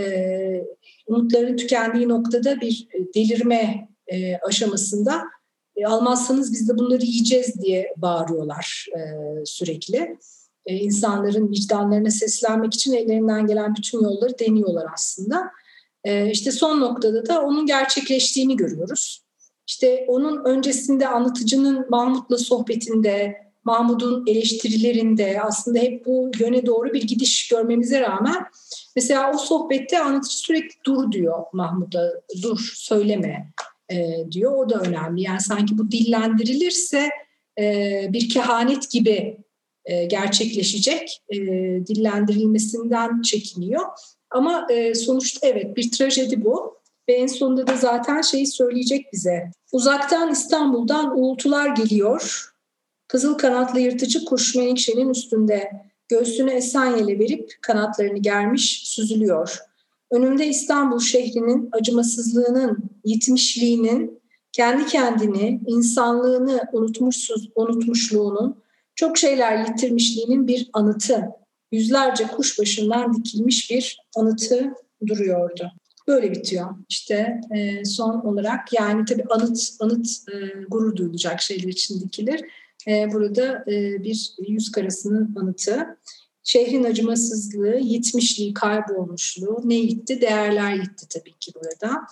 Speaker 2: E, umutların tükendiği noktada bir delirme e, aşamasında e, almazsanız biz de bunları yiyeceğiz diye bağırıyorlar e, sürekli. E, insanların vicdanlarına seslenmek için ellerinden gelen bütün yolları deniyorlar aslında. E, işte son noktada da onun gerçekleştiğini görüyoruz. İşte onun öncesinde anlatıcının Mahmut'la sohbetinde, Mahmut'un eleştirilerinde aslında hep bu yöne doğru bir gidiş görmemize rağmen mesela o sohbette anlatıcı sürekli dur diyor Mahmut'a, dur söyleme e, diyor. O da önemli. Yani sanki bu dillendirilirse e, bir kehanet gibi e, gerçekleşecek. E, dillendirilmesinden çekiniyor. Ama e, sonuçta evet bir trajedi bu. Ve en sonunda da zaten şeyi söyleyecek bize. Uzaktan İstanbul'dan uğultular geliyor. Kızıl kanatlı yırtıcı kuş Menekşe'nin üstünde göğsüne Esenyel'e verip kanatlarını germiş süzülüyor. Önümde İstanbul şehrinin acımasızlığının, yitmişliğinin, kendi kendini, insanlığını unutmuşsuz, unutmuşluğunun, çok şeyler yitirmişliğinin bir anıtı. Yüzlerce kuş başından dikilmiş bir anıtı duruyordu. Böyle bitiyor. İşte e, son olarak yani tabii anıt anıt e, gurur duyulacak şeyler için dikilir. E, burada e, bir yüz karasının anıtı. Şehrin acımasızlığı, yitmişliği, kaybolmuşluğu ne yitti? Değerler yitti tabii ki burada.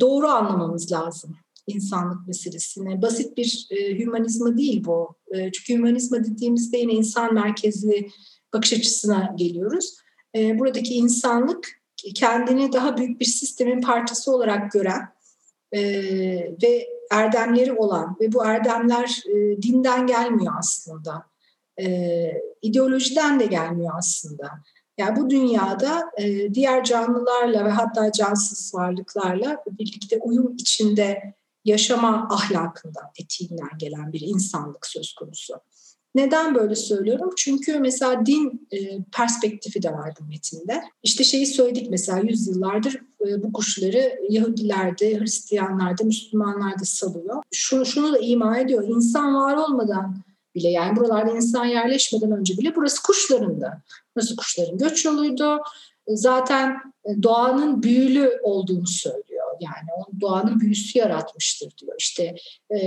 Speaker 2: Doğru anlamamız lazım insanlık meselesini. Basit bir e, hümanizma değil bu. E, çünkü hümanizma dediğimizde yine insan merkezli bakış açısına geliyoruz. E, buradaki insanlık kendini daha büyük bir sistemin parçası olarak gören e, ve erdemleri olan ve bu erdemler e, dinden gelmiyor aslında. E, ideolojiden de gelmiyor aslında. Yani bu dünyada e, diğer canlılarla ve hatta cansız varlıklarla birlikte uyum içinde yaşama ahlakından, etiğinden gelen bir insanlık söz konusu. Neden böyle söylüyorum? Çünkü mesela din e, perspektifi de var bu metinde. İşte şeyi söyledik mesela yüzyıllardır e, bu kuşları Yahudilerde, Hristiyanlarda, Müslümanlarda salıyor. Şunu, şunu da ima ediyor. İnsan var olmadan bile yani buralarda insan yerleşmeden önce bile burası kuşlarında. Burası kuşların göç yoluydu. Zaten doğanın büyülü olduğunu söylüyor yani o doğanın büyüsü yaratmıştır diyor. İşte e,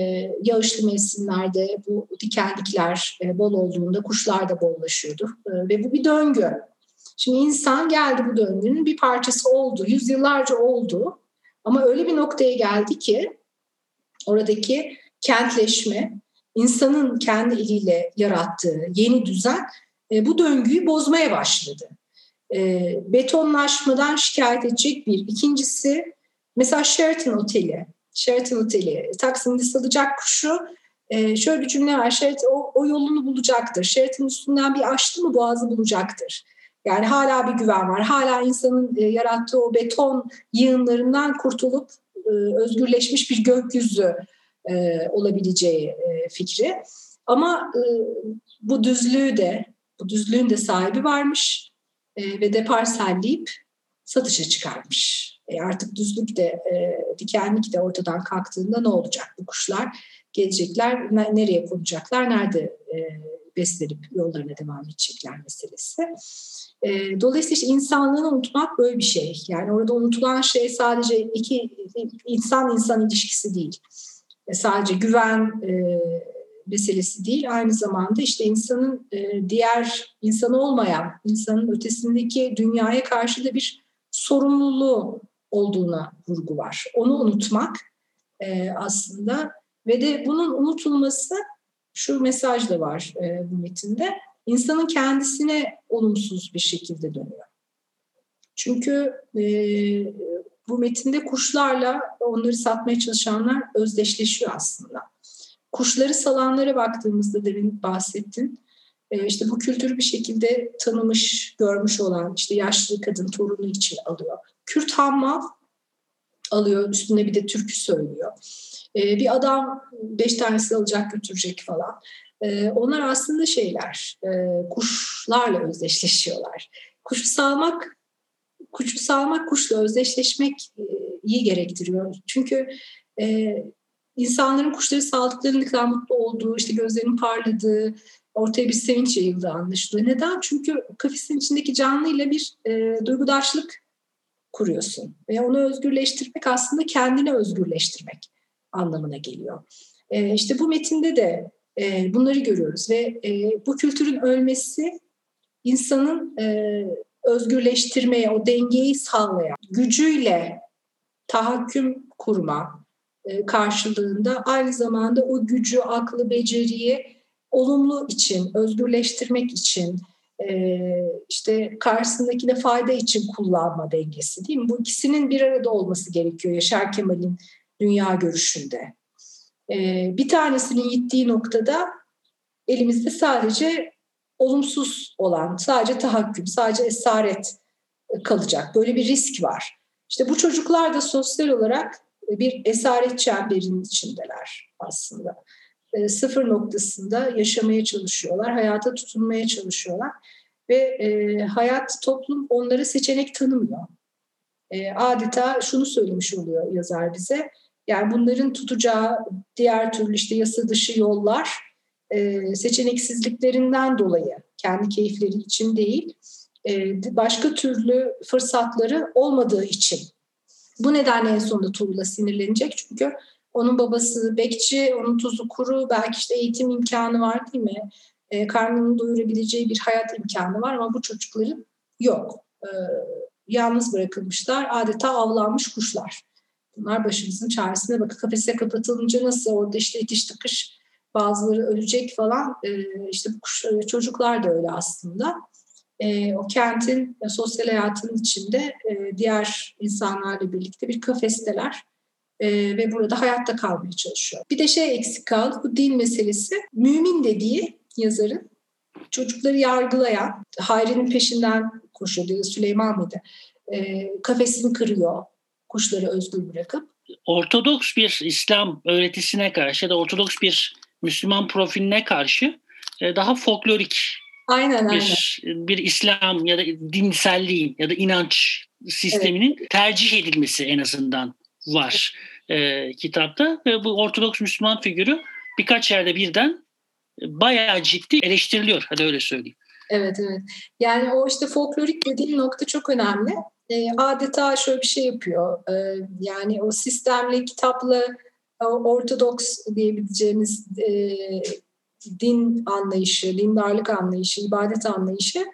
Speaker 2: yağışlı mevsimlerde bu dikenlikler e, bol olduğunda kuşlar da bollaşıyordu e, ve bu bir döngü. Şimdi insan geldi bu döngünün bir parçası oldu, yüzyıllarca oldu ama öyle bir noktaya geldi ki oradaki kentleşme, insanın kendi eliyle yarattığı yeni düzen e, bu döngüyü bozmaya başladı. E, betonlaşmadan şikayet edecek bir. İkincisi Mesela Sheraton Oteli, Sheraton Oteli, Taksim'de salacak kuşu e, şöyle bir cümle var. Sheraton o, o yolunu bulacaktır. Sheraton üstünden bir açtı mı boğazı bulacaktır. Yani hala bir güven var. Hala insanın e, yarattığı o beton yığınlarından kurtulup e, özgürleşmiş bir gökyüzü e, olabileceği e, fikri. Ama e, bu düzlüğü de, bu düzlüğün de sahibi varmış e, ve de parselleyip satışa çıkarmış. E artık düzlük de e, dikenlik de ortadan kalktığında ne olacak bu kuşlar? Gelecekler nereye konacaklar? Nerede e, beslenip yollarına devam edecekler meselesi. E, dolayısıyla işte insanlığını unutmak böyle bir şey. Yani orada unutulan şey sadece iki insan insan ilişkisi değil. E, sadece güven e, meselesi değil. Aynı zamanda işte insanın e, diğer insanı olmayan, insanın ötesindeki dünyaya karşı da bir sorumluluğu olduğuna vurgu var. Onu unutmak e, aslında ve de bunun unutulması şu mesaj da var e, bu metinde. İnsanın kendisine olumsuz bir şekilde dönüyor. Çünkü e, bu metinde kuşlarla onları satmaya çalışanlar özdeşleşiyor aslında. Kuşları salanlara baktığımızda demin bahsettin. E, işte bu kültürü bir şekilde tanımış, görmüş olan işte yaşlı kadın torunu için alıyor. Kürt hammal alıyor üstüne bir de türkü söylüyor. Ee, bir adam beş tanesi alacak götürecek falan. Ee, onlar aslında şeyler, e, kuşlarla özdeşleşiyorlar. Kuşu salmak kuşu salmak, kuşla özdeşleşmek e, iyi gerektiriyor. Çünkü e, insanların kuşları kadar mutlu olduğu, işte gözlerinin parladığı, ortaya bir sevinç yayıldığı anlaşılıyor. Neden? Çünkü kafesin içindeki canlıyla bir e, duygudaşlık kuruyorsun. Ve onu özgürleştirmek aslında kendini özgürleştirmek anlamına geliyor. E, işte bu metinde de e, bunları görüyoruz ve e, bu kültürün ölmesi insanın e, özgürleştirmeye, o dengeyi sağlayan, gücüyle tahakküm kurma e, karşılığında aynı zamanda o gücü, aklı, beceriyi olumlu için, özgürleştirmek için, e, işte karşısındakine fayda için kullanma dengesi değil mi? Bu ikisinin bir arada olması gerekiyor Yaşar Kemal'in dünya görüşünde. E, bir tanesinin gittiği noktada elimizde sadece olumsuz olan, sadece tahakküm, sadece esaret kalacak. Böyle bir risk var. İşte bu çocuklar da sosyal olarak bir esaret çemberinin içindeler aslında. E, sıfır noktasında yaşamaya çalışıyorlar, hayata tutunmaya çalışıyorlar ve e, hayat, toplum onlara seçenek tanımıyor. E, adeta şunu söylemiş oluyor yazar bize, yani bunların tutacağı diğer türlü işte yasa dışı yollar e, seçeneksizliklerinden dolayı kendi keyifleri için değil, e, başka türlü fırsatları olmadığı için. Bu nedenle en sonunda Tuğla sinirlenecek çünkü onun babası bekçi, onun tuzu kuru, belki işte eğitim imkanı var değil mi? E, karnını doyurabileceği bir hayat imkanı var ama bu çocukların yok. E, yalnız bırakılmışlar, adeta avlanmış kuşlar. Bunlar başımızın çaresine bakın. Kafese kapatılınca nasıl orada işte itiş tıkış bazıları ölecek falan. E, işte bu kuş, e, çocuklar da öyle aslında. E, o kentin e, sosyal hayatının içinde e, diğer insanlarla birlikte bir kafesteler e, ve burada hayatta kalmaya çalışıyor. Bir de şey eksik kaldı bu din meselesi. Mümin dediği yazarın çocukları yargılayan, Hayri'nin peşinden koşuyor diyor Süleyman mıydı? E, kafesini kırıyor kuşları özgür bırakıp.
Speaker 1: Ortodoks bir İslam öğretisine karşı ya da Ortodoks bir Müslüman profiline karşı e, daha folklorik
Speaker 2: aynen,
Speaker 1: bir, aynen. bir İslam ya da dinselliğin ya da inanç sisteminin evet. tercih edilmesi en azından var e, kitapta ve bu Ortodoks Müslüman figürü birkaç yerde birden bayağı ciddi eleştiriliyor. Hadi öyle söyleyeyim.
Speaker 2: Evet evet. Yani o işte folklorik dediğim nokta çok önemli. E, adeta şöyle bir şey yapıyor. E, yani o sistemli, kitaplı, ortodoks diyebileceğimiz e, din anlayışı, dindarlık anlayışı, ibadet anlayışı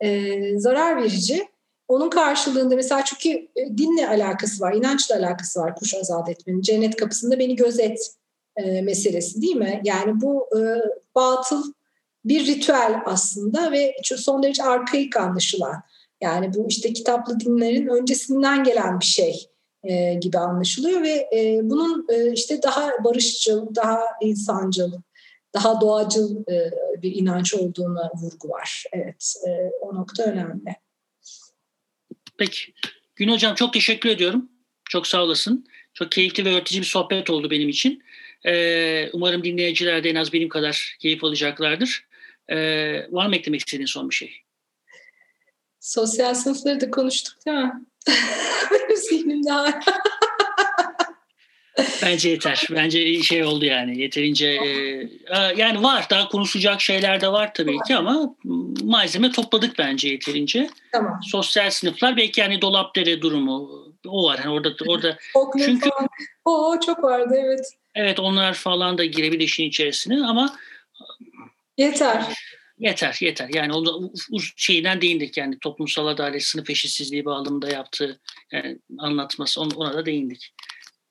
Speaker 2: e, zarar verici. Onun karşılığında mesela çünkü e, dinle alakası var, inançla alakası var kuş azat etmenin. Cennet kapısında beni gözet e, meselesi değil mi? Yani bu e, batıl bir ritüel aslında ve son derece arkaik anlaşılan. Yani bu işte kitaplı dinlerin öncesinden gelen bir şey e, gibi anlaşılıyor ve e, bunun e, işte daha barışçıl, daha insancıl, daha doğacıl e, bir inanç olduğuna vurgu var. Evet, e, o nokta önemli.
Speaker 1: Peki. Gün Hocam çok teşekkür ediyorum. Çok sağ olasın. Çok keyifli ve öğretici bir sohbet oldu benim için. Ee, umarım dinleyiciler de en az benim kadar keyif alacaklardır. Ee, var mı eklemek istediğin son bir şey?
Speaker 2: Sosyal sınıfları da konuştuk değil mi? *laughs* Zihnimde hala.
Speaker 1: Bence yeter. Bence şey oldu yani yeterince e, yani var daha konuşacak şeyler de var tabii ki ama malzeme topladık bence yeterince.
Speaker 2: Tamam.
Speaker 1: Sosyal sınıflar belki yani dolap dere durumu o var hani orada orada *laughs*
Speaker 2: çünkü o çok vardı evet.
Speaker 1: Evet onlar falan da girebilir işin içerisine ama
Speaker 2: yeter.
Speaker 1: Yeter yeter. Yani onu şeyden değindik yani toplumsal adalet, sınıf eşitsizliği bağlamında yaptığı yani anlatması ona da değindik.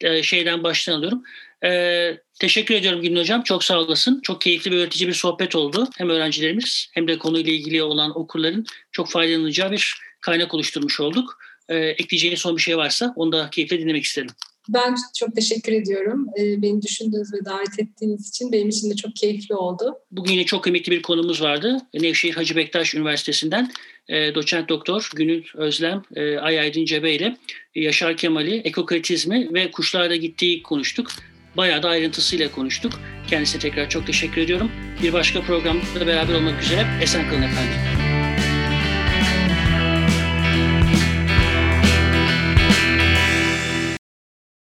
Speaker 1: Ee, şeyden baştan alıyorum. Ee, teşekkür ediyorum Gülün Hocam. Çok sağ olasın. Çok keyifli ve öğretici bir sohbet oldu. Hem öğrencilerimiz hem de konuyla ilgili olan okurların çok faydalanacağı bir kaynak oluşturmuş olduk. Ee, ekleyeceğin son bir şey varsa onu da keyifle dinlemek isterim.
Speaker 2: Ben çok teşekkür ediyorum. Beni düşündüğünüz ve davet ettiğiniz için benim için de çok keyifli oldu.
Speaker 1: Bugün yine çok kıymetli bir konumuz vardı. Nevşehir Hacı Bektaş Üniversitesi'nden e, doçent doktor Günül Özlem e, Ay Aydın Cebe ile Yaşar Kemal'i, ekokritizmi ve kuşlarda gittiği konuştuk. Bayağı da ayrıntısıyla konuştuk. Kendisine tekrar çok teşekkür ediyorum. Bir başka programda beraber olmak üzere. Esen kalın efendim.